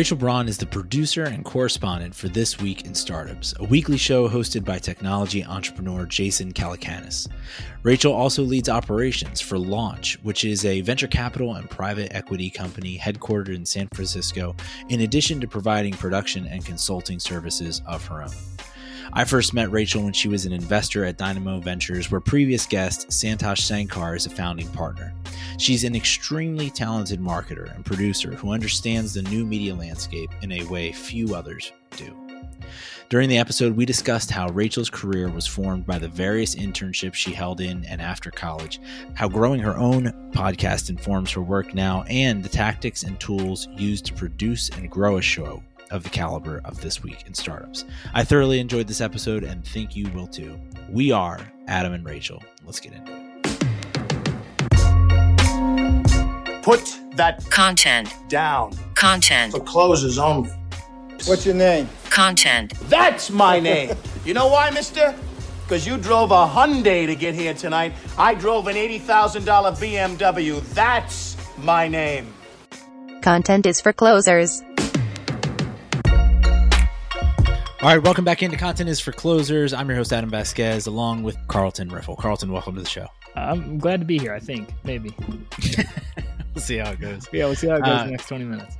Rachel Braun is the producer and correspondent for This Week in Startups, a weekly show hosted by technology entrepreneur Jason Calacanis. Rachel also leads operations for Launch, which is a venture capital and private equity company headquartered in San Francisco, in addition to providing production and consulting services of her own. I first met Rachel when she was an investor at Dynamo Ventures, where previous guest Santosh Sankar is a founding partner. She's an extremely talented marketer and producer who understands the new media landscape in a way few others do. During the episode, we discussed how Rachel's career was formed by the various internships she held in and after college, how growing her own podcast informs her work now, and the tactics and tools used to produce and grow a show of the caliber of This Week in Startups. I thoroughly enjoyed this episode and think you will too. We are Adam and Rachel. Let's get into it. Put that Content. down Content. for closers only. What's your name? Content. That's my name. you know why, mister? Because you drove a Hyundai to get here tonight. I drove an $80,000 BMW. That's my name. Content is for closers. All right, welcome back into Content is for Closers. I'm your host, Adam Vasquez, along with Carlton Riffle. Carlton, welcome to the show. I'm glad to be here. I think maybe. We'll see how it goes. Yeah, we'll see how it goes Uh, in the next 20 minutes.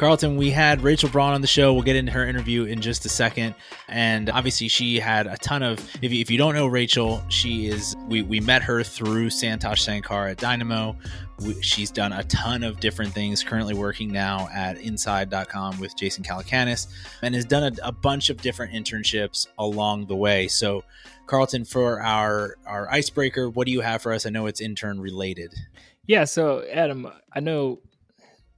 Carlton, we had Rachel Braun on the show. We'll get into her interview in just a second. And obviously, she had a ton of. If you, if you don't know Rachel, she is. We, we met her through Santosh Sankar at Dynamo. We, she's done a ton of different things, currently working now at inside.com with Jason Calacanis, and has done a, a bunch of different internships along the way. So, Carlton, for our, our icebreaker, what do you have for us? I know it's intern related. Yeah, so Adam, I know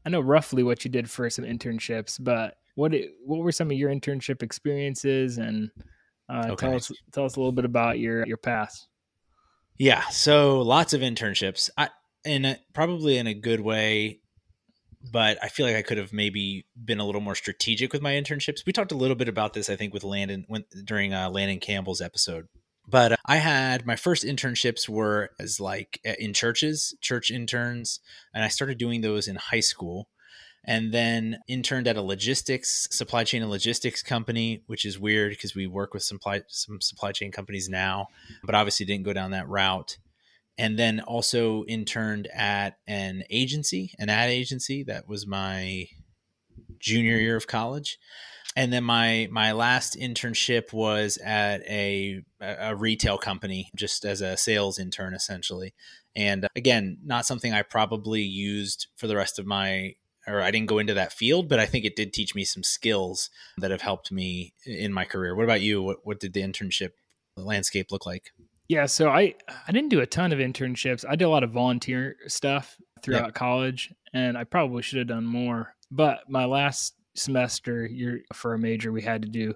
I know roughly what you did for some internships, but what it, what were some of your internship experiences and uh, Okay. tell us tell us a little bit about your your past. Yeah, so lots of internships. I in a, probably in a good way, but I feel like I could have maybe been a little more strategic with my internships. We talked a little bit about this, I think, with Landon when, during uh, Landon Campbell's episode. But uh, I had my first internships were as like in churches, church interns, and I started doing those in high school. And then interned at a logistics supply chain and logistics company, which is weird because we work with supply some supply chain companies now, but obviously didn't go down that route and then also interned at an agency, an ad agency. That was my junior year of college. And then my my last internship was at a a retail company, just as a sales intern, essentially. And uh, again, not something I probably used for the rest of my, or I didn't go into that field, but I think it did teach me some skills that have helped me in my career. What about you? What what did the internship landscape look like? Yeah, so I I didn't do a ton of internships. I did a lot of volunteer stuff throughout college, and I probably should have done more. But my last semester, year for a major, we had to do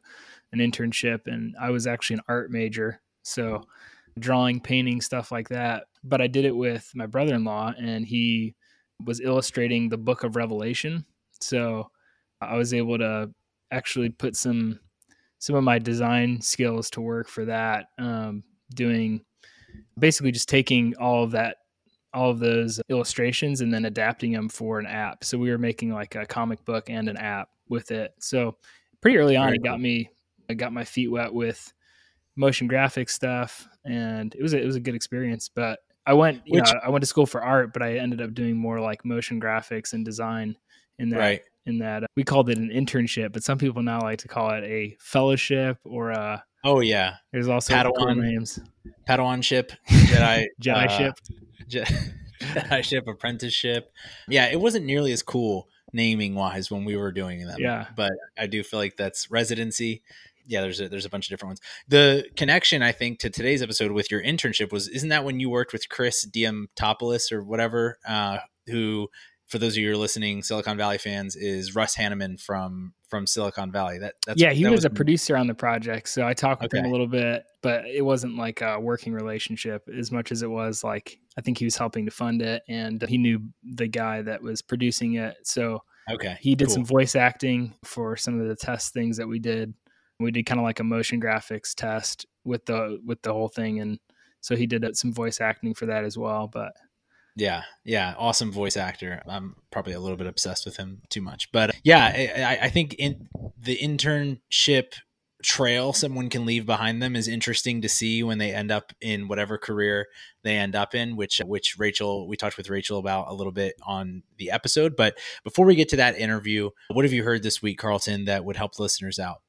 an internship, and I was actually an art major, so drawing, painting, stuff like that. But I did it with my brother-in-law, and he was illustrating the Book of Revelation. So I was able to actually put some some of my design skills to work for that. Um, doing basically just taking all of that all of those illustrations and then adapting them for an app. So we were making like a comic book and an app with it. So pretty early on Very it got me i got my feet wet with motion graphics stuff and it was a, it was a good experience. But i went you Which- know i went to school for art but i ended up doing more like motion graphics and design in that Right. in that uh, we called it an internship but some people now like to call it a fellowship or a Oh yeah, there's also cool Padawan. names Padawan ship, Jedi Jedi uh, ship. Je- Jedi ship, apprenticeship. Yeah, it wasn't nearly as cool naming wise when we were doing them. Yeah. but I do feel like that's residency. Yeah, there's a, there's a bunch of different ones. The connection I think to today's episode with your internship was isn't that when you worked with Chris Diamantopoulos or whatever, uh, who for those of you who are listening, Silicon Valley fans, is Russ Hanneman from from Silicon Valley. That that's yeah, he that was, a producer on the project, so I talked with him a little bit, but it wasn't like a working relationship as much as it was like I think he was helping to fund it, and he knew the guy that was producing it, so okay. he did cool. some voice acting for some of the test things that we did. We did kind of like a motion graphics test with the with the whole thing, and so he did uh, some voice acting for that as well. But Yeah, yeah, awesome voice actor. I'm probably a little bit obsessed with him too much, but yeah, I, I think in the internship trail someone can leave behind them is interesting to see when they end up in whatever career they end up in which which Rachel we talked with Rachel about a little bit on the episode but before we get to that interview what have you heard this week Carlton that would help listeners out?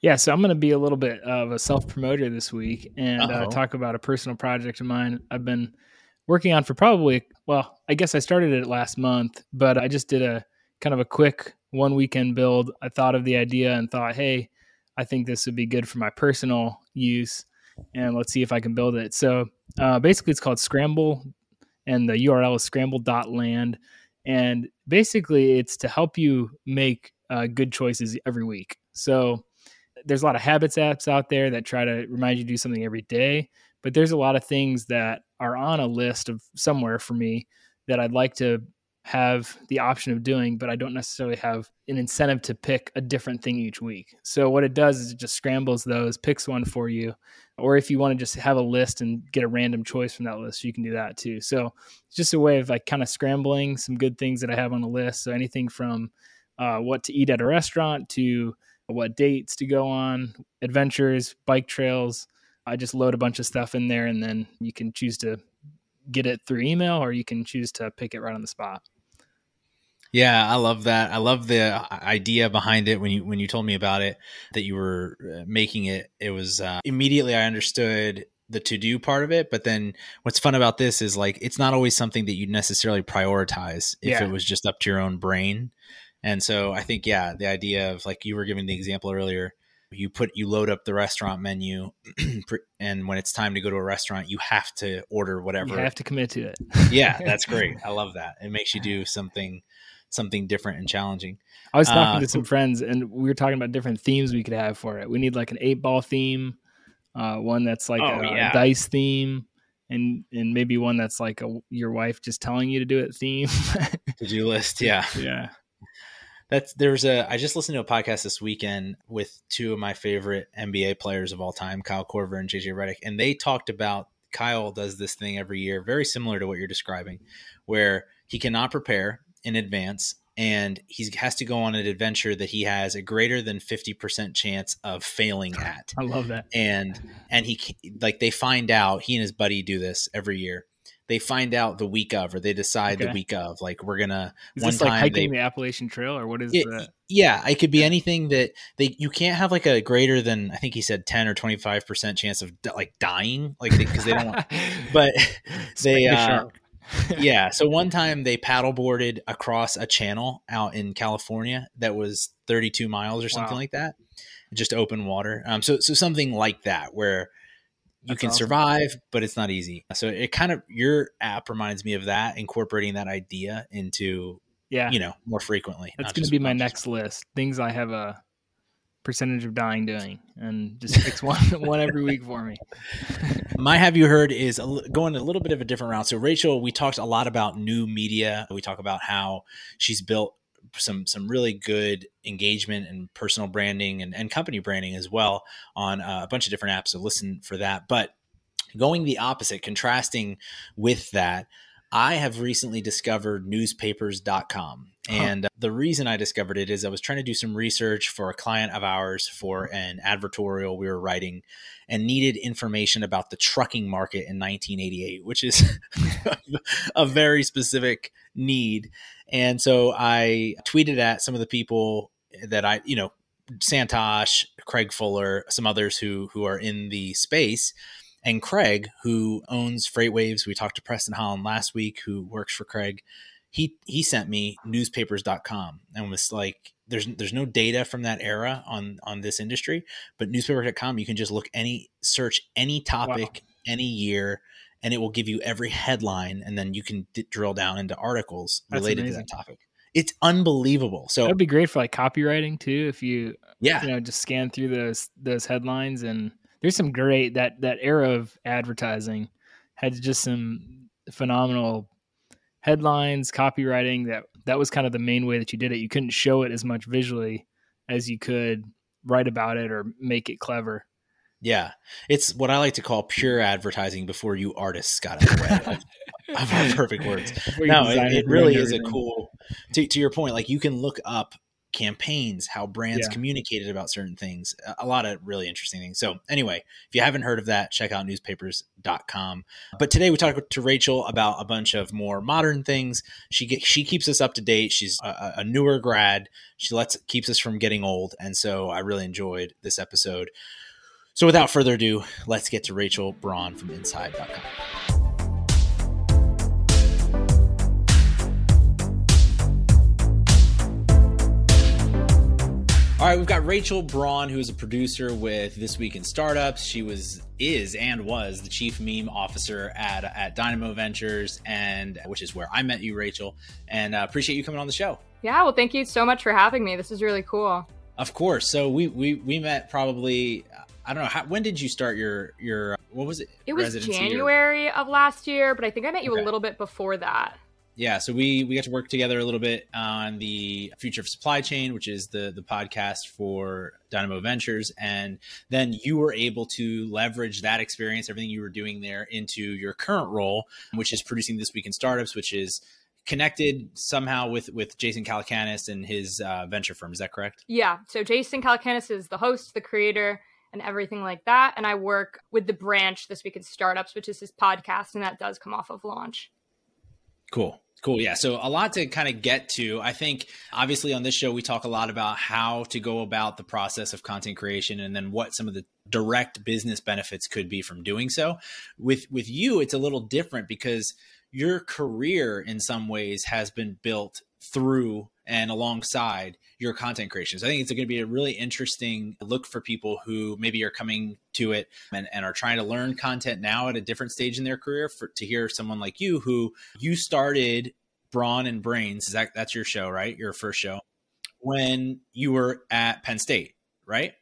Yeah so I'm going to be a little bit of a self promoter this week and uh, talk about a personal project of mine. I've been working on for probably well I guess I started it last month but I just did a kind of a quick one weekend build I thought of the idea and thought hey I think this would be good for my personal use, and let's see if I can build it. So uh, basically, it's called Scramble, and the URL is scramble.land. And basically, it's to help you make uh, good choices every week. So there's a lot of habits apps out there that try to remind you to do something every day, but there's a lot of things that are on a list of somewhere for me that I'd like to have the option of doing, but I don't necessarily have an incentive to pick a different thing each week. So what it does is it just scrambles those, picks one for you. Or if you want to just have a list and get a random choice from that list, you can do that too. So it's just a way of like kind of scrambling some good things that I have on the list. So anything from uh, what to eat at a restaurant to what dates to go on, adventures, bike trails. I just load a bunch of stuff in there and then you can choose to get it through email or you can choose to pick it right on the spot. Yeah, I love that. I love the uh, idea behind it when you when you told me about it that you were uh, making it. It was uh, immediately I understood the to do part of it, but then what's fun about this is like it's not always something that you necessarily prioritize if yeah. it was just up to your own brain. And so I think yeah, the idea of like you were giving the example earlier, you put you load up the restaurant menu and when it's time to go to a restaurant you have to order whatever you have to commit to it yeah that's great i love that it makes you do something something different and challenging. I was talking uh, to some friends and we were talking about different themes we could have for it. We need like an eight ball theme, uh, one that's like oh, a, yeah. dice theme, and and maybe one that's like a your wife just telling you to do it theme. to do list, yeah, yeah. That's there's a. I just listened to a podcast this weekend with two of my favorite NBA players of all time, Kyle Korver and JJ Redick, and they talked about Kyle does this thing every year, very similar to what you're describing, where he cannot prepare in advance and he has to go on an adventure that he has a greater than 50% chance of failing at. I love that. And and he like they find out he and his buddy do this every year. They find out the week of or they decide okay. the week of like we're going to one time like hiking they, the Appalachian Trail or what is it, that? Yeah, it could be anything that they you can't have like a greater than I think he said 10 or 25% chance of like dying like because they, they, don't want but they uh, yeah. So one time they paddleboarded across a channel out in California that was 32 miles or something wow. like that, just open water. Um, so so something like that where you That's can awesome. survive, but it's not easy. So it kind of your app reminds me of that, incorporating that idea into yeah, you know, more frequently. That's going to be my next list. Things I have a percentage of dying doing and just picks one one every week for me my have you heard is going a little bit of a different route so rachel we talked a lot about new media we talk about how she's built some some really good engagement and personal branding and, and company branding as well on uh, a bunch of different apps so listen for that but going the opposite contrasting with that I have recently discovered newspapers.com. And huh. the reason I discovered it is I was trying to do some research for a client of ours for an advertorial we were writing and needed information about the trucking market in 1988, which is a very specific need. And so I tweeted at some of the people that I, you know, Santosh, Craig Fuller, some others who who are in the space and Craig, who owns FreightWaves, we talked to Preston Holland last week, who works for Craig. He he sent me newspapers.com and was like, there's there's no data from that era on on this industry, but newspaper.com you can just look any search any topic wow. any year and it will give you every headline and then you can d- drill down into articles That's related amazing. to that topic it's unbelievable. So that'd be great for like copywriting too. If you, yeah, you know, just scan through those those headlines and there's some great that that era of advertising had just some phenomenal headlines, copywriting. That that was kind of the main way that you did it. You couldn't show it as much visually as you could write about it or make it clever. Yeah, it's what I like to call pure advertising before you artists got in the way. of our perfect words. No, it, it really is a cool. To, to your point, like you can look up campaigns, how brands yeah. communicated about certain things, a lot of really interesting things. So, anyway, if you haven't heard of that, check out newspapers.com. But today we talked to Rachel about a bunch of more modern things. She she keeps us up to date. She's a, a newer grad. She lets keeps us from getting old, and so I really enjoyed this episode. So, without further ado, let's get to Rachel Braun from inside.com. All right, we've got Rachel Braun, who is a producer with This Week in Startups. She was, is, and was the chief meme officer at at Dynamo Ventures, and which is where I met you, Rachel. And uh, appreciate you coming on the show. Yeah, well, thank you so much for having me. This is really cool. Of course. So we we we met probably. I don't know. How, when did you start your your what was it? It was January or? of last year, but I think I met you okay. a little bit before that yeah, so we we got to work together a little bit on the future of supply chain, which is the the podcast for Dynamo Ventures, and then you were able to leverage that experience, everything you were doing there, into your current role, which is producing this week in startups, which is connected somehow with with Jason Calacanis and his uh, venture firm. Is that correct? Yeah. So Jason Calacanis is the host, the creator, and everything like that, and I work with the branch this week in startups, which is his podcast, and that does come off of launch. Cool. Cool. Yeah. So a lot to kind of get to. I think obviously on this show, we talk a lot about how to go about the process of content creation and then what some of the direct business benefits could be from doing so. With, with you, it's a little different because your career in some ways has been built through and alongside your content creations. I think it's going to be a really interesting look for people who maybe are coming to it and, and, are trying to learn content now at a different stage in their career for to hear someone like you who you started Brawn and Brains. That, that's your show, right? Your first show when you were at Penn State, right?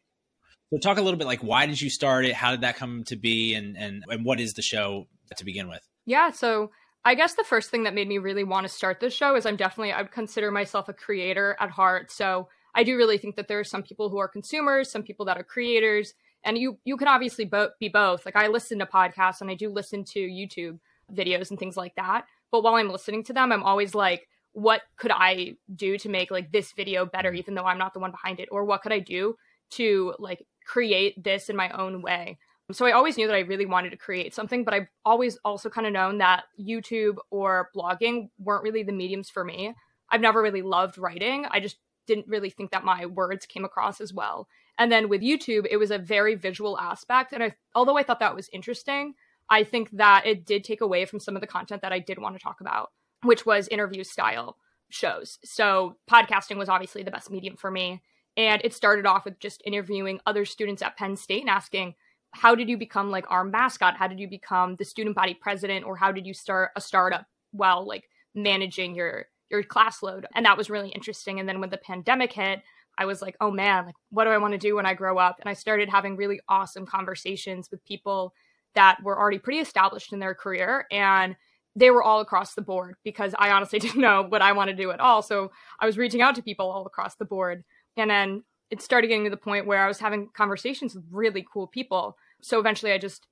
So talk a little bit like why did you start it? How did that come to be? And, and, and what is the show to begin with? Yeah. So I guess the first thing that made me really want to start this show is I'm definitely, I would consider myself a creator at heart. So I do really think that there are some people who are consumers, some people that are creators, and you you can obviously bo- be both. Like I listen to podcasts and I do listen to YouTube videos and things like that. But while I'm listening to them, I'm always like, what could I do to make like this video better, mm-hmm. even though I'm not the one behind it? Or what could I do to like create this in my own way? So I always knew that I really wanted to create something, but I've always also kind of known that YouTube or blogging weren't really the mediums for me. I've never really loved writing. I just didn't really think that my words came across as well. And then with YouTube, it was a very visual aspect. And I, although I thought that was interesting, I think that it did take away from some of the content that I did want to talk about, which was interview style shows. So podcasting was obviously the best medium for me. And it started off with just interviewing other students at Penn State and asking, how did you become like our mascot? How did you become the student body president? Or how did you start a startup while like managing your your class load? And that was really interesting. And then when the pandemic hit, I was like, oh man, like what do I want to do when I grow up? And I started having really awesome conversations with people that were already pretty established in their career and they were all across the board because I honestly didn't know what I want to do at all. So I was reaching out to people all across the board. And then it started getting to the point where I was having conversations with really cool people. So eventually I just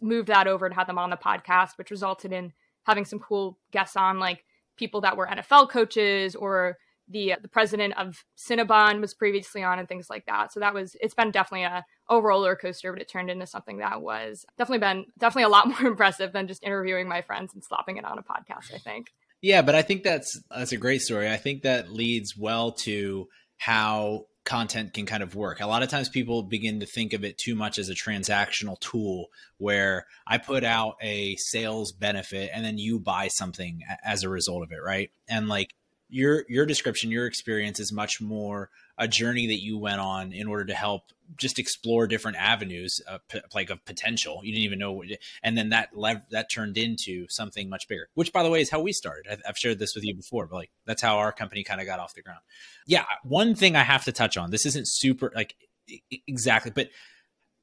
moved that over and had them on the podcast, which resulted in having some cool guests on, like people that were NFL coaches or the uh, the president of Cinnabon was previously on and things like that. So that was it's been definitely a, a roller coaster, but it turned into something that was definitely been definitely a lot more impressive than just interviewing my friends and slapping it on a podcast, I think. Yeah, but I think that's that's a great story. I think that leads well to how content can kind of work. A lot of times people begin to think of it too much as a transactional tool where I put out a sales benefit and then you buy something as a result of it, right? And like your your description, your experience is much more a journey that you went on in order to help just explore different avenues uh, p- like of potential. You didn't even know what, and then that lev- that turned into something much bigger which by the way is how we started. I, have shared this with you before but like that's how our company kind of got off the ground. Yeah one thing i have to touch on this isn't super like exactly but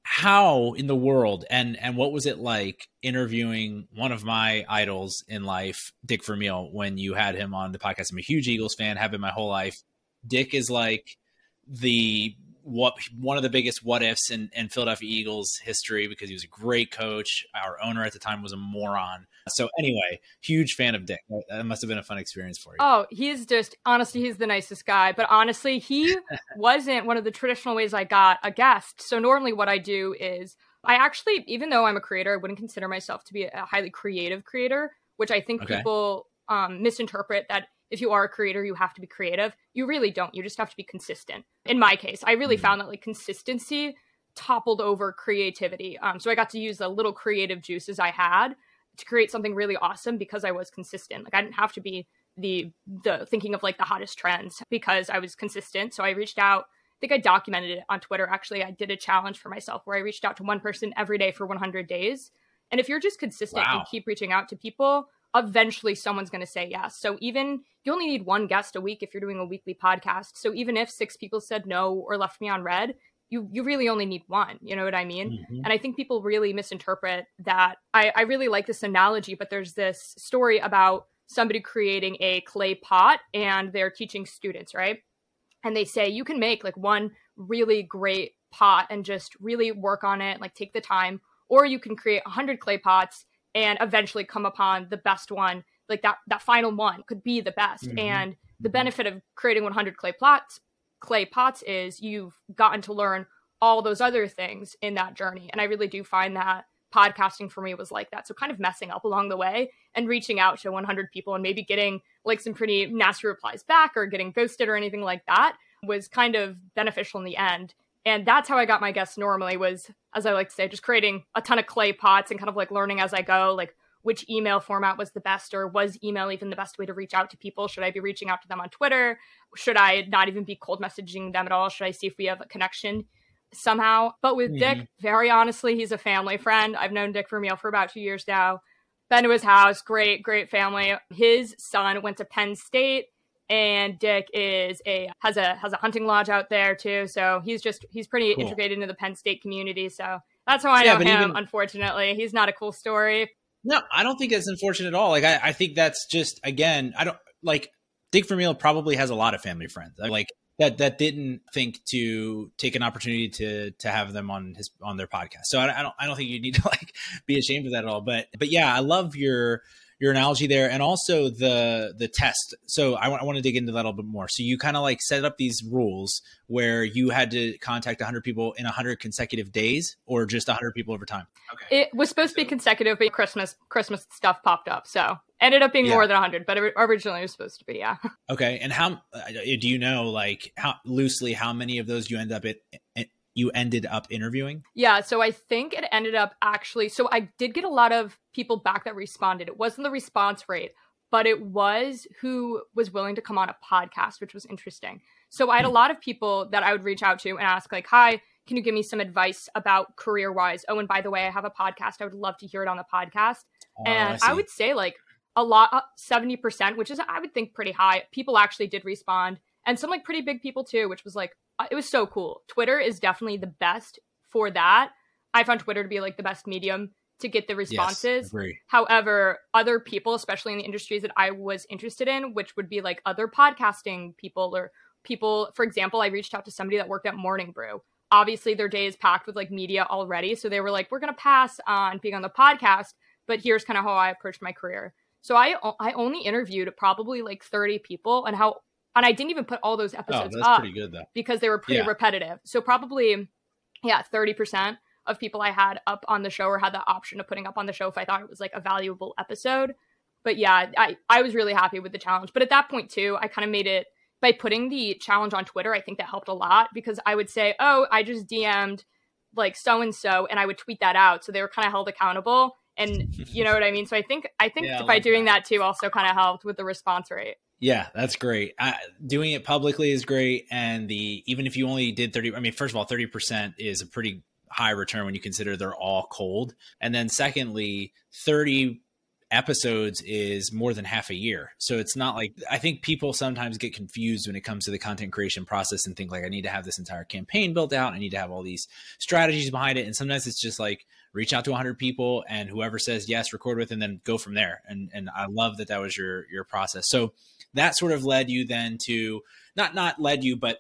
how in the world and and what was it like interviewing one of my idols in life dick vermeil when you had him on the podcast? I'm a huge eagles fan have been my whole life. Dick is like the what one of the biggest what ifs in, in Philadelphia Eagles history because he was a great coach. Our owner at the time was a moron. So anyway, huge fan of Dick. That must have been a fun experience for you. Oh, he's just honestly, he's the nicest guy. But honestly, he wasn't one of the traditional ways I got a guest. So normally, what I do is I actually, even though I'm a creator, I wouldn't consider myself to be a highly creative creator, which I think okay. people um, misinterpret that if you are a creator, you have to be creative. You really don't. You just have to be consistent. In my case, I really mm-hmm. found that like consistency toppled over creativity. Um, so I got to use the little creative juices I had to create something really awesome because I was consistent. Like I didn't have to be the the thinking of like the hottest trends because I was consistent. So I reached out. I think I documented it on Twitter. Actually, I did a challenge for myself where I reached out to one person every day for 100 days. And if you're just consistent wow. and keep reaching out to people, eventually someone's going to say yes. So even you only need one guest a week if you're doing a weekly podcast. So even if six people said no or left me on red, you you really only need one. You know what I mean? Mm-hmm. And I think people really misinterpret that. I, I really like this analogy, but there's this story about somebody creating a clay pot and they're teaching students, right? And they say you can make like one really great pot and just really work on it, like take the time, or you can create a hundred clay pots and eventually come upon the best one like that that final one could be the best mm-hmm. and the mm-hmm. benefit of creating 100 clay plots clay pots is you've gotten to learn all those other things in that journey and i really do find that podcasting for me was like that so kind of messing up along the way and reaching out to 100 people and maybe getting like some pretty nasty replies back or getting ghosted or anything like that was kind of beneficial in the end and that's how i got my guests normally was as i like to say just creating a ton of clay pots and kind of like learning as i go like which email format was the best or was email even the best way to reach out to people? Should i be reaching out to them on twitter? Should i not even be cold messaging them at all? Should i see if we have a connection somehow? But with mm-hmm. dick very honestly he's a family friend. I've known dick vermeil for about two years now. Been to his house. Great great family. His son went to penn state and Dick is a has a has a hunting lodge out there too. So he's just he's pretty cool. integrated into the Penn State community. So that's how I yeah, know him. Even, unfortunately, he's not a cool story. No, I don't think that's unfortunate at all. Like I, I think that's just again, I don't like Dick Vermeil probably has a lot of family friends. Like that that didn't think to take an opportunity to to have them on his on their podcast. So I, I don't I don't think you need to like be ashamed of that at all. But but yeah, I love your your analogy there and also the the test. So I, w- I want to dig into that a little bit more. So you kind of like set up these rules where you had to contact 100 people in 100 consecutive days or just 100 people over time? Okay. It was supposed so, to be consecutive but christmas christmas stuff popped up so ended up being yeah. more than 100 but originally it was supposed to be yeah. Okay and how uh, do you know like how loosely how many of those you end up at you ended up interviewing? Yeah, so I think it ended up actually. So I did get a lot of people back that responded. It wasn't the response rate, but it was who was willing to come on a podcast, which was interesting. So I had a hmm. lot of people that I would reach out to and ask, like, hi, can you give me some advice about career wise? Oh, and by the way, I have a podcast. I would love to hear it on the podcast. Oh, and I, I would say, like, a lot, 70%, which is, I would think, pretty high. People actually did respond. And some, like, pretty big people, too, which was like, uh, it was so cool. Twitter is definitely the best for that. I found Twitter to be like the best medium to get the responses. Yes, However, other people, especially in the industries that I was interested in, which would be like other podcasting people or people, for example, I reached out to somebody that worked at Morning Brew. Obviously, their day is packed with like media already. So they were like, we're going to pass on being on the podcast, but here's kind of how I approached my career. So I I only interviewed probably like 30 people and how and I didn't even put all those oh, episodes oh, that's up pretty good though. because they were pretty yeah. repetitive. So probably, yeah, thirty percent of people I had up on the show or had the option of putting up on the show if I thought it was like a valuable episode. But yeah, I I was really happy with the challenge. But at that point too, I kind of made it by putting the challenge on Twitter. I think that helped a lot because I would say, "Oh, I just DM'd like so and so," and I would tweet that out, so they were kind of held accountable. And you know what I mean. So I think I think yeah, by doing that. that too also kind of helped with the response rate. Yeah, that's great. Doing it publicly is great, and the even if you only did thirty, I mean, first of all, thirty percent is a pretty high return when you consider they're all cold, and then secondly, thirty episodes is more than half a year. So it's not like I think people sometimes get confused when it comes to the content creation process and think like I need to have this entire campaign built out, I need to have all these strategies behind it, and sometimes it's just like reach out to 100 people and whoever says yes record with and then go from there. And and i love that that was your your process. So that sort of led you then to not not led you, but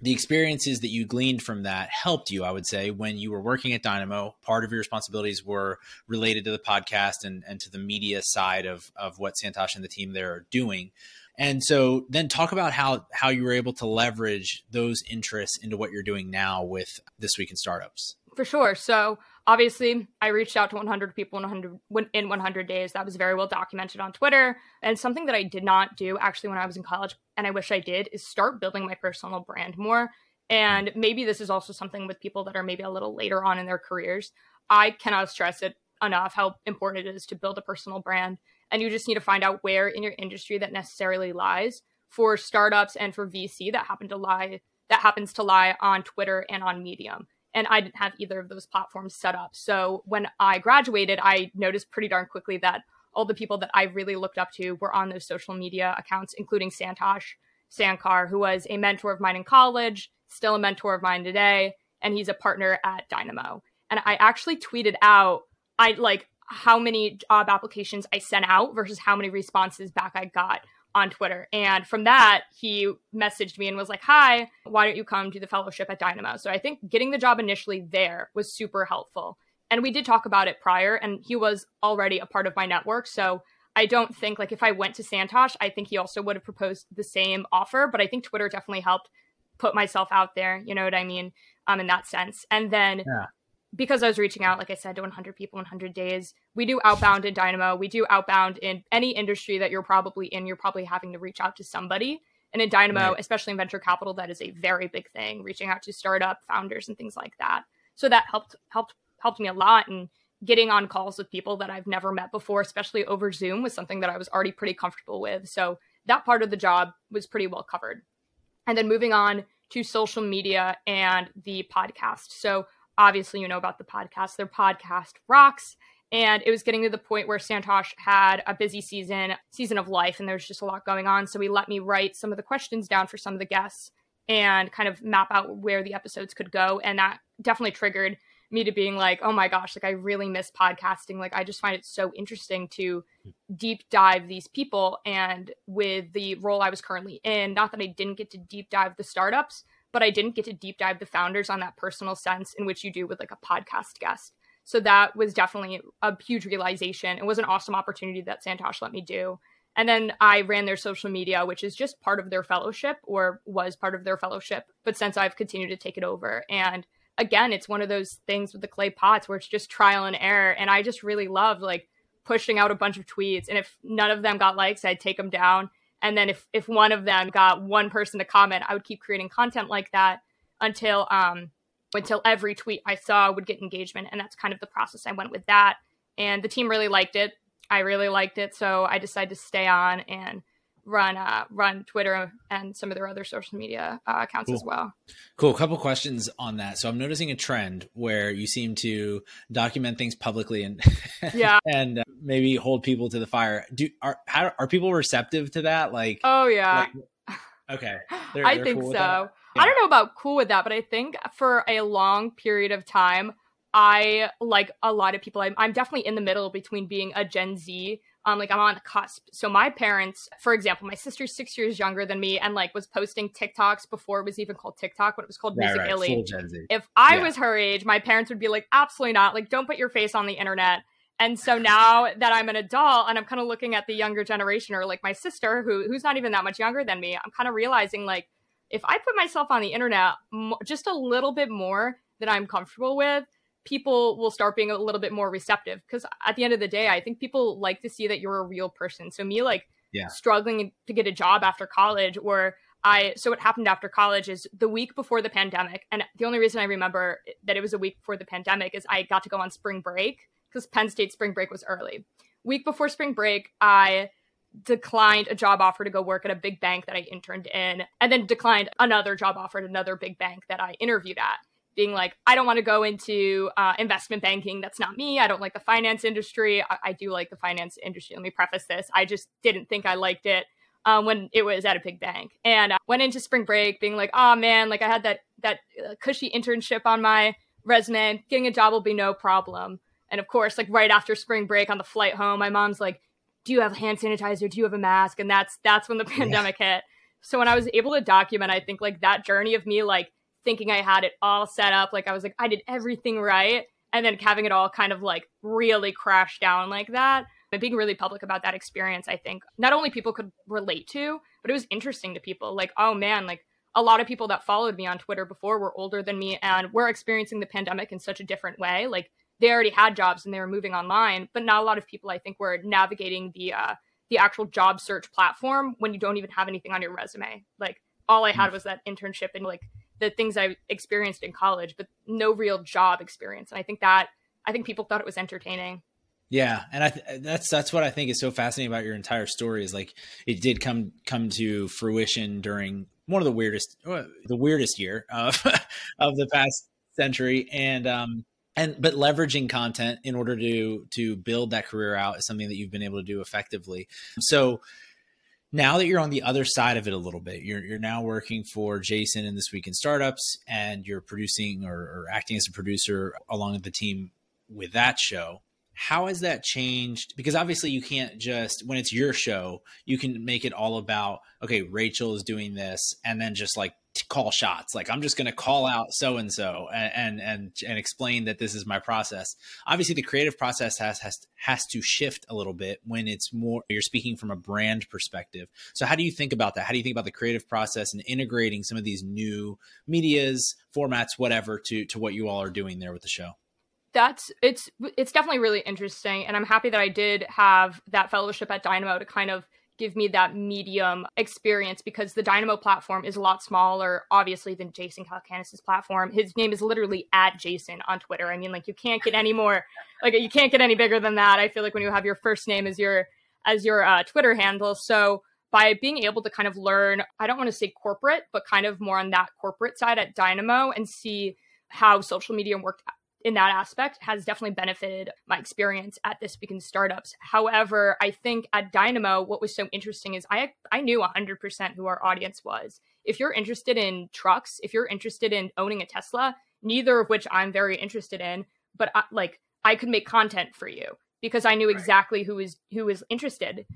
the experiences that you gleaned from that helped you, I would say, when you were working at Dynamo. Part of your responsibilities were related to the podcast and, and to the media side of, of what Santosh and the team there are doing. And so then talk about how how you were able to leverage those interests into what you're doing now with This Week in Startups. For sure. So obviously, I reached out to 100 people in 100 in 100 days. That was very well documented on Twitter. And something that I did not do actually when I was in college, and I wish I did, is start building my personal brand more. And maybe this is also something with people that are maybe a little later on in their careers. I cannot stress it enough how important it is to build a personal brand and you just need to find out where in your industry that necessarily lies for startups and for VC that happen to lie that happens to lie on Twitter and on Medium. And I didn't have either of those platforms set up. So when I graduated, I noticed pretty darn quickly that all the people that I really looked up to were on those social media accounts, including Santosh Sankar, who was a mentor of mine in college, still a mentor of mine today, and he's a partner at Dynamo. And I actually tweeted out, I like how many job applications I sent out versus how many responses back I got on Twitter. And from that, he messaged me and was like, Hi, why don't you come to the fellowship at Dynamo? So I think getting the job initially there was super helpful. And we did talk about it prior, and he was already a part of my network. So I don't think, like, if I went to Santosh, I think he also would have proposed the same offer. But I think Twitter definitely helped put myself out there. You know what I mean? Um, in that sense. And then yeah because I was reaching out, like I said, to 100 people in 100 days, we do outbound in Dynamo. We do outbound in any industry that you're probably in. You're probably having to reach out to somebody. And in Dynamo, right. especially in venture capital, that is a very big thing, reaching out to startup founders and things like that. So that helped helped helped me a lot and getting on calls with people that I've never met before, especially over Zoom, was something that I was already pretty comfortable with. So that part of the job was pretty well covered. And then moving on to social media and the podcast. So obviously you know about the podcast. Their podcast rocks. And it was getting to the point where Santosh had a busy season, season of life, and there's just a lot going on. So he let me write some of the questions down for some of the guests and kind of map out where the episodes could go. And that definitely triggered me to being like, oh my gosh, like I really miss podcasting. Like I just find it so interesting to deep dive these people. And with the role I was currently in, not that I didn't get to deep dive the startups, but I didn't get to deep dive the founders on that personal sense in which you do with like a podcast guest. So that was definitely a huge realization. It was an awesome opportunity that Santosh let me do. And then I ran their social media, which is just part of their fellowship or was part of their fellowship. But since I've continued to take it over. And again, it's one of those things with the clay pots where it's just trial and error. And I just really love like pushing out a bunch of tweets. And if none of them got likes, I'd take them down and then if if one of them got one person to comment i would keep creating content like that until um until every tweet i saw would get engagement. And that's kind of the process i went with that. And the team really liked it. I really liked it. So i decided to stay on and run uh, run Twitter and some of their other social media uh, accounts cool. as well. Cool. A couple questions on that. So I'm noticing a trend where you seem to document things publicly and yeah, and uh, maybe hold people to the fire. Do are how, are people receptive to that? Like, oh yeah. Like, okay, they're, I they're think cool so. Yeah. I don't know about cool with that, but I think for a long period of time, I like a lot of people. I'm, I'm definitely in the middle between being a Gen Z um, like I'm on the cusp. So my parents, for example, my sister's six years younger than me and like was posting TikToks before it was even called TikTok, when it was called right, Music right. If I yeah. was her age, my parents would be like, absolutely not. Like, don't put your face on the internet. And so now that I'm an adult and I'm kind of looking at the younger generation or like my sister who who's not even that much younger than me, I'm kind of realizing like if I put myself on the internet just a little bit more than I'm comfortable with, people will start being a little bit more receptive because at the end of the day i think people like to see that you're a real person. So me like yeah. struggling to get a job after college or i so what happened after college is the week before the pandemic and the only reason i remember that it was a week before the pandemic is i got to go on spring break because penn state spring break was early. Week before spring break i declined a job offer to go work at a big bank that i interned in and then declined another job offer at another big bank that i interviewed at being like, I don't want to go into uh, investment banking. That's not me. I don't like the finance industry. I-, I, do like the finance industry. Let me preface this. I just didn't think I liked it um, when it was at a big bank, and uh, went into spring break being like, oh man, like I had that that uh, cushy internship on my resume. Getting a job will be no problem. And of course, like right after spring break on the flight home, my mom's like, "Do you have hand sanitizer? Do you have a mask?" And that's that's when the pandemic yeah. hit. So when I was able to document, I think like that journey of me like thinking I had it all set up, like I was like, I did everything right. And then having it all kind of like really crash down like that. But being really public about that experience, I think not only people could relate to, but it was interesting to people. Like, oh man, like a lot of people that followed me on Twitter before were older than me and were experiencing the pandemic in such a different way. Like they already had jobs and they were moving online, but not a lot of people I think were navigating the uh, the actual job search platform when you don't even have anything on your resume. Like all I had mm. was that internship and like the things I experienced in college, but no real job experience. And I think that I think people thought it was entertaining. Yeah, and I th- that's that's what I think is so fascinating about your entire story is like it did come come to fruition during one of the weirdest the weirdest year of of the past century and um and but leveraging content in order to to build that career out is something that you've been able to do effectively. So now that you're on the other side of it a little bit, you're you're now working for Jason in this week in startups, and you're producing or, or acting as a producer along with the team with that show how has that changed? Because obviously you can't just when it's your show you can make it all about okay rachel is doing this and then just like call shots. Like i'm just going to call out so and so and and and explain that this is my process. Obviously the creative process has has has to shift a little bit when it's more you're speaking from a brand perspective. So how do you think about that? How do you think about the creative process and integrating some of these new medias formats whatever to to what you all are doing there with the show that's it's it's definitely really interesting and i'm happy that i did have that fellowship at dynamo to kind of give me that medium experience because the dynamo platform is a lot smaller obviously than jason calacanis's platform. His name is literally at jason on twitter. I mean like you can't get any more like you can't get any bigger than that. I feel like when you have your first name as your as your uh, twitter handle. So by being able to kind of learn i don't want to say corporate but kind of more on that corporate side at dynamo and see how social media worked in that aspect has definitely benefited my experience at this week in startups. However, I think at Dynamo, what was so interesting is I I knew 100% who our audience was. If you're interested in trucks, if you're interested in owning a Tesla, neither of which I'm very interested in, but I, like I could make content for you because I knew exactly who is who is interested.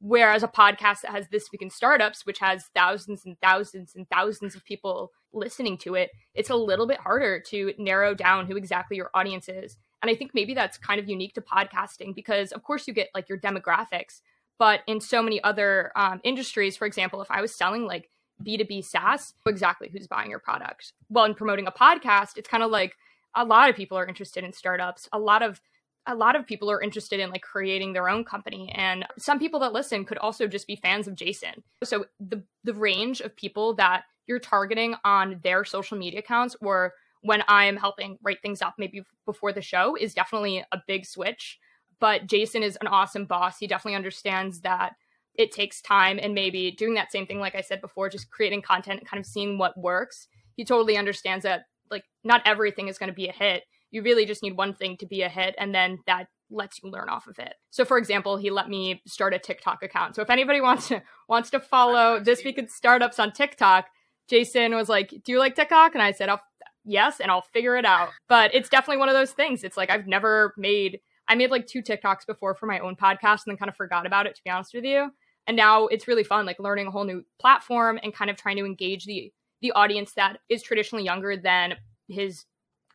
Whereas a podcast that has This Week in Startups, which has thousands and thousands and thousands of people listening to it, it's a little bit harder to narrow down who exactly your audience is. And I think maybe that's kind of unique to podcasting because, of course, you get like your demographics, but in so many other um, industries, for example, if I was selling like B2B SaaS, exactly who's buying your product. Well, in promoting a podcast, it's kind of like a lot of people are interested in startups. A lot of a lot of people are interested in like creating their own company and some people that listen could also just be fans of Jason. So the the range of people that you're targeting on their social media accounts or when I'm helping write things up maybe before the show is definitely a big switch. But Jason is an awesome boss. He definitely understands that it takes time and maybe doing that same thing like I said before just creating content and kind of seeing what works. He totally understands that like not everything is going to be a hit you really just need one thing to be a hit and then that lets you learn off of it. So for example, he let me start a TikTok account. So if anybody wants to wants to follow this week in startups on TikTok, Jason was like, "Do you like TikTok?" And I said, "I'll yes, and I'll figure it out." But it's definitely one of those things. It's like I've never made I made like two TikToks before for my own podcast and then kind of forgot about it to be honest with you. And now it's really fun like learning a whole new platform and kind of trying to engage the the audience that is traditionally younger than his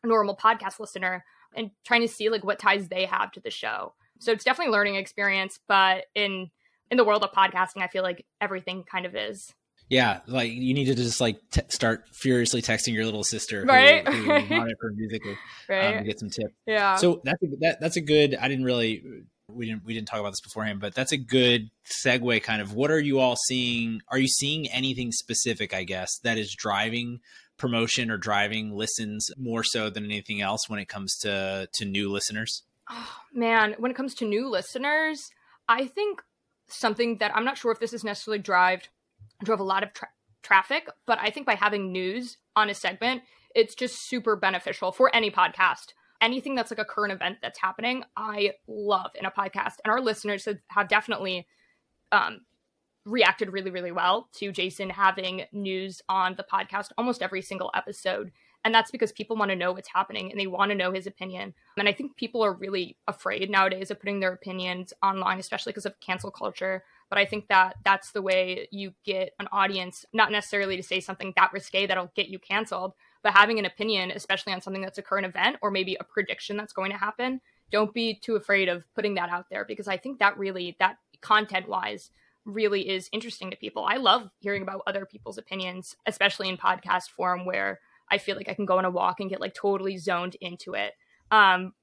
normal podcast listener and trying to see like what ties they have to the show. So it's definitely a learning experience, but in in the world of podcasting, I feel like everything kind of is. Yeah, like you need to just like t- start furiously texting your little sister, right? Who, who monitor music, um, right? Um, get some tips. Yeah. So that's a, that, that's a good. I didn't really we didn't we didn't talk about this beforehand, but that's a good segue. Kind of, what are you all seeing? Are you seeing anything specific? I guess that is driving promotion or driving listens more so than anything else when it comes to to new listeners? Oh, man, when it comes to new listeners, I think something that I'm not sure if this is necessarily drived drove a lot of tra- traffic, but I think by having news on a segment, it's just super beneficial for any podcast. Anything that's like a current event that's happening, I love in a podcast, and our listeners have definitely um, reacted really, really well to Jason having news on the podcast almost every single episode And that's because people want to know what's happening and they want to know his opinion. And I think people are really afraid nowadays of putting their opinions online, especially because of cancel culture. But I think that that's the way you get an audience, not necessarily to say something that risque that'll get you canceled, but having an opinion, especially on something that's a current event or maybe a prediction that's going to happen. Don't be too afraid of putting that out there because I think that really, that content wise, really is interesting to people. I love hearing about other people's opinions, especially in podcast form where I feel like I can go on a walk and get like totally zoned into it. Um,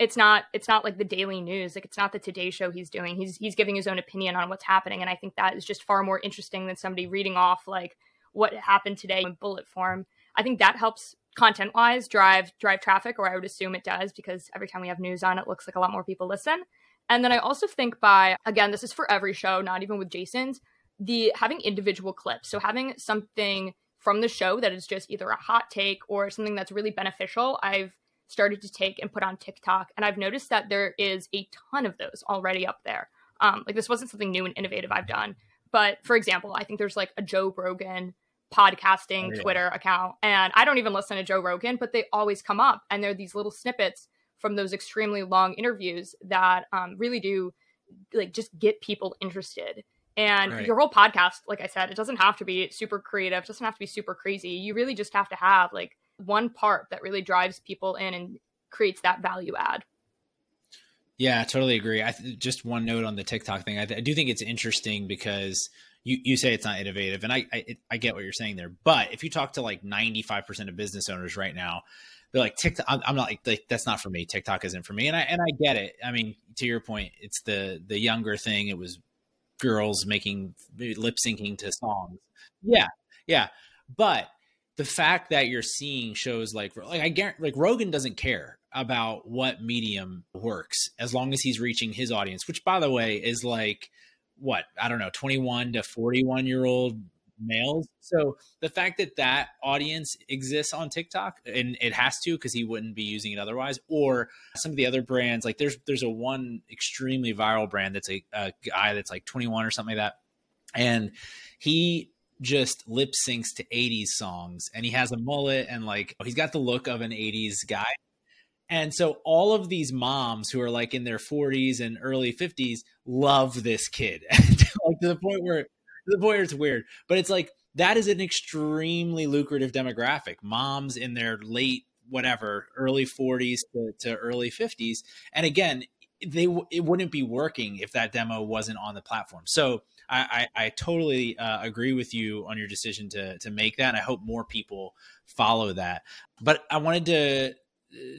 it's not it's not like the daily news like it's not the today show he's doing he's he's giving his own opinion on what's happening and i think that is just far more interesting than somebody reading off like what happened today in bullet form i think that helps content wise drive drive traffic or i would assume it does because every time we have news on it looks like a lot more people listen and then i also think by again this is for every show not even with jason's the having individual clips so having something from the show that is just either a hot take or something that's really beneficial. I've started to take and put on TikTok, and I've noticed that there is a ton of those already up there. Um, like this wasn't something new and innovative I've done, but for example, I think there's like a Joe Rogan podcasting oh, yeah. Twitter account, and I don't even listen to Joe Rogan, but they always come up, and they're these little snippets from those extremely long interviews that um, really do like just get people interested and right. your whole podcast, like I said, it doesn't have to be super creative, doesn't have to be super crazy. You really just have to have like one part that really drives people in and creates that value add. Yeah, I totally agree. I th- just one note on the TikTok thing. I, th- I, do think it's interesting because you, you say it's not innovative, and I, I I get what you're saying there. But if you talk to like 95 percent of business owners right now, they're like TikTok. I'm, not like, like, that's not for me. TikTok isn't for me, and I and I get it. I mean, to your point, it's the the younger thing. It was girls making lip syncing to songs. Yeah, yeah. But the fact that you're seeing shows like like I guarantee like Rogan doesn't care about what medium works as long as he's reaching his audience, which by the way is like what I don't know, 21 to 41 year old males. So the fact that that audience exists on TikTok and it has to because he wouldn't be using it otherwise, or some of the other brands like there's there's a one extremely viral brand that's a, a guy that's like 21 or something like that, and he just lip syncs to 80s songs and he has a mullet and like he's got the look of an 80s guy. And so all of these moms who are like in their 40s and early 50s love this kid like to the point where the point it's weird, but it's like that is an extremely lucrative demographic. Moms in their late whatever, early 40s to, to early 50s, and again, they it wouldn't be working if that demo wasn't on the platform. So I, I, I totally uh, agree with you on your decision to to make that. And I hope more people follow that. But I wanted to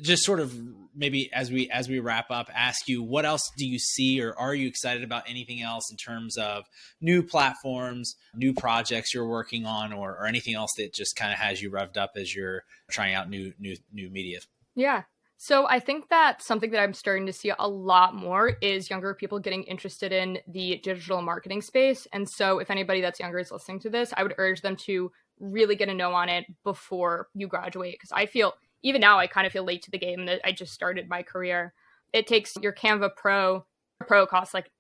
just sort of maybe as we as we wrap up ask you what else do you see or are you excited about anything else in terms of new platforms new projects you're working on or, or anything else that just kind of has you revved up as you're trying out new new new media? Yeah. So i think that something that i'm starting to see a lot more is younger people getting interested in the digital marketing space. And so if anybody that's younger is listening to this i would urge them to really get a know on it before you graduate because i feel even now I kind of feel late to the game that I just started my career. It takes your Canva Pro. Pro costs like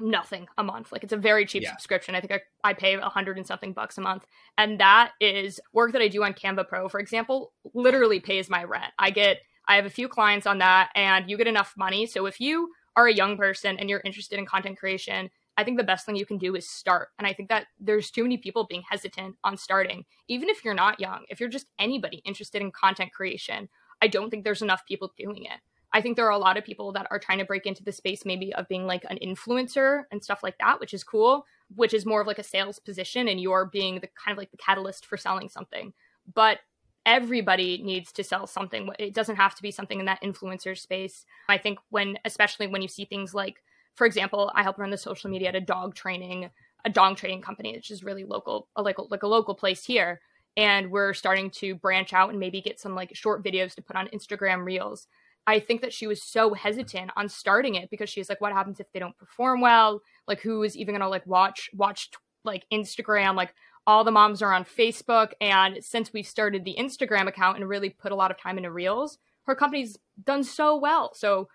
nothing a month. Like it's a very cheap yeah. subscription. I think I, I pay a hundred and something bucks a month. And that is work that I do on Canva Pro, for example, literally pays my rent. I get, I have a few clients on that and you get enough money. So if you are a young person and you're interested in content creation, I think the best thing you can do is start. And I think that there's too many people being hesitant on starting. Even if you're not young, if you're just anybody interested in content creation, I don't think there's enough people doing it. I think there are a lot of people that are trying to break into the space maybe of being like an influencer and stuff like that, which is cool, which is more of like a sales position and you're being the kind of like the catalyst for selling something. But everybody needs to sell something. It doesn't have to be something in that influencer space. I think when especially when you see things like for example, I help run the social media at a dog training, a dog training company, which is really local, like a, like a local place here. And we're starting to branch out and maybe get some like short videos to put on Instagram reels. I think that she was so hesitant on starting it because she's like, what happens if they don't perform well? Like, who is even gonna like watch watch like Instagram? Like, all the moms are on Facebook, and since we've started the Instagram account and really put a lot of time into reels, her company's done so well. So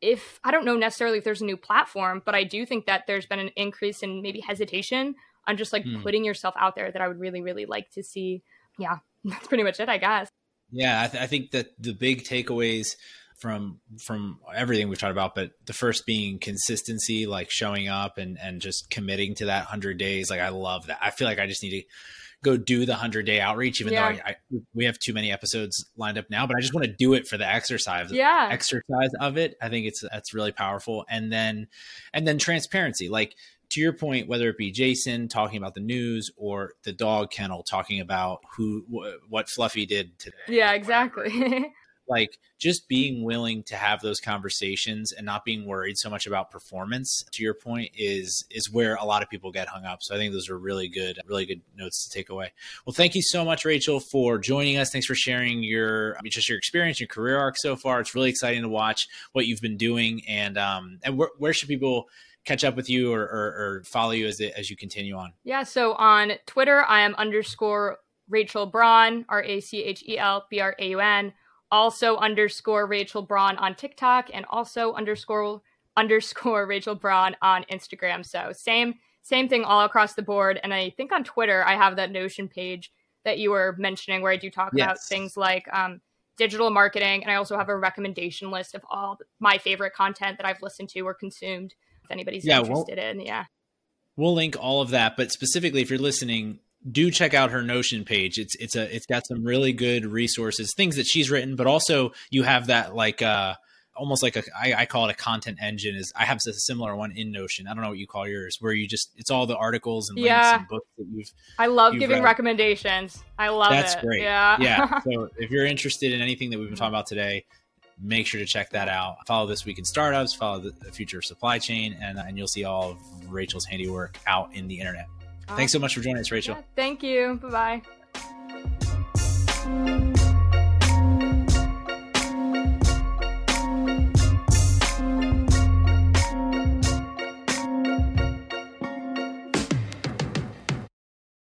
if I don't know necessarily if there's a new platform, but I do think that there's been an increase in maybe hesitation on just like hmm. putting yourself out there that I would really, really like to see. Yeah, that's pretty much it, I guess. Yeah, I, th- I think that the big takeaways from from everything we've talked about, but the first being consistency, like showing up and and just committing to that hundred days. Like I love that. I feel like I just need to go do the hundred day outreach, even yeah. though I, I, we have too many episodes lined up now. But I just want to do it for the exercise. Yeah, exercise of it. I think it's that's really powerful. And then and then transparency, like to your point, whether it be Jason talking about the news or the dog kennel talking about who wh- what Fluffy did today. Yeah, exactly. like just being willing to have those conversations and not being worried so much about performance to your point is is where a lot of people get hung up. So i think those are really good really good notes to take away. Well thank you so much rachel for joining us. Thanks for sharing your I mean, just your experience your career arc so far. It's really exciting to watch what you've been doing. And um and where, where should people catch up with you or, or, or follow you as, it, as you continue on? Yeah, so on Twitter, I am underscore Rachel Braun, R A C H L B R A U N. Also underscore Rachel Braun on TikTok and also underscore underscore Rachel Braun on Instagram. So same same thing all across the board. And I think on Twitter I have that Notion page that you were mentioning where I do talk yes. about things like um, digital marketing, and I also have a recommendation list of all my favorite content that I've listened to or consumed if anybody's yeah, interested we'll, in. Yeah. We'll link all of that, but specifically if you're listening, do check out her Notion page. It's it's a it's got some really good resources, things that she's written, but also you have that like uh almost like a I, I call it a content engine is I have a similar one in Notion. I don't know what you call yours, where you just it's all the articles and links yeah. and books that you've I love you've giving read. recommendations. I love That's it. Great. Yeah. Yeah. So if you're interested in anything that we've been talking about today, make sure to check that out. Follow This Week in Startups, follow the, the Future of Supply Chain, and, and you'll see all of Rachel's handiwork out in the internet. Thanks so much for joining us, Rachel. Yeah, thank you. Bye bye.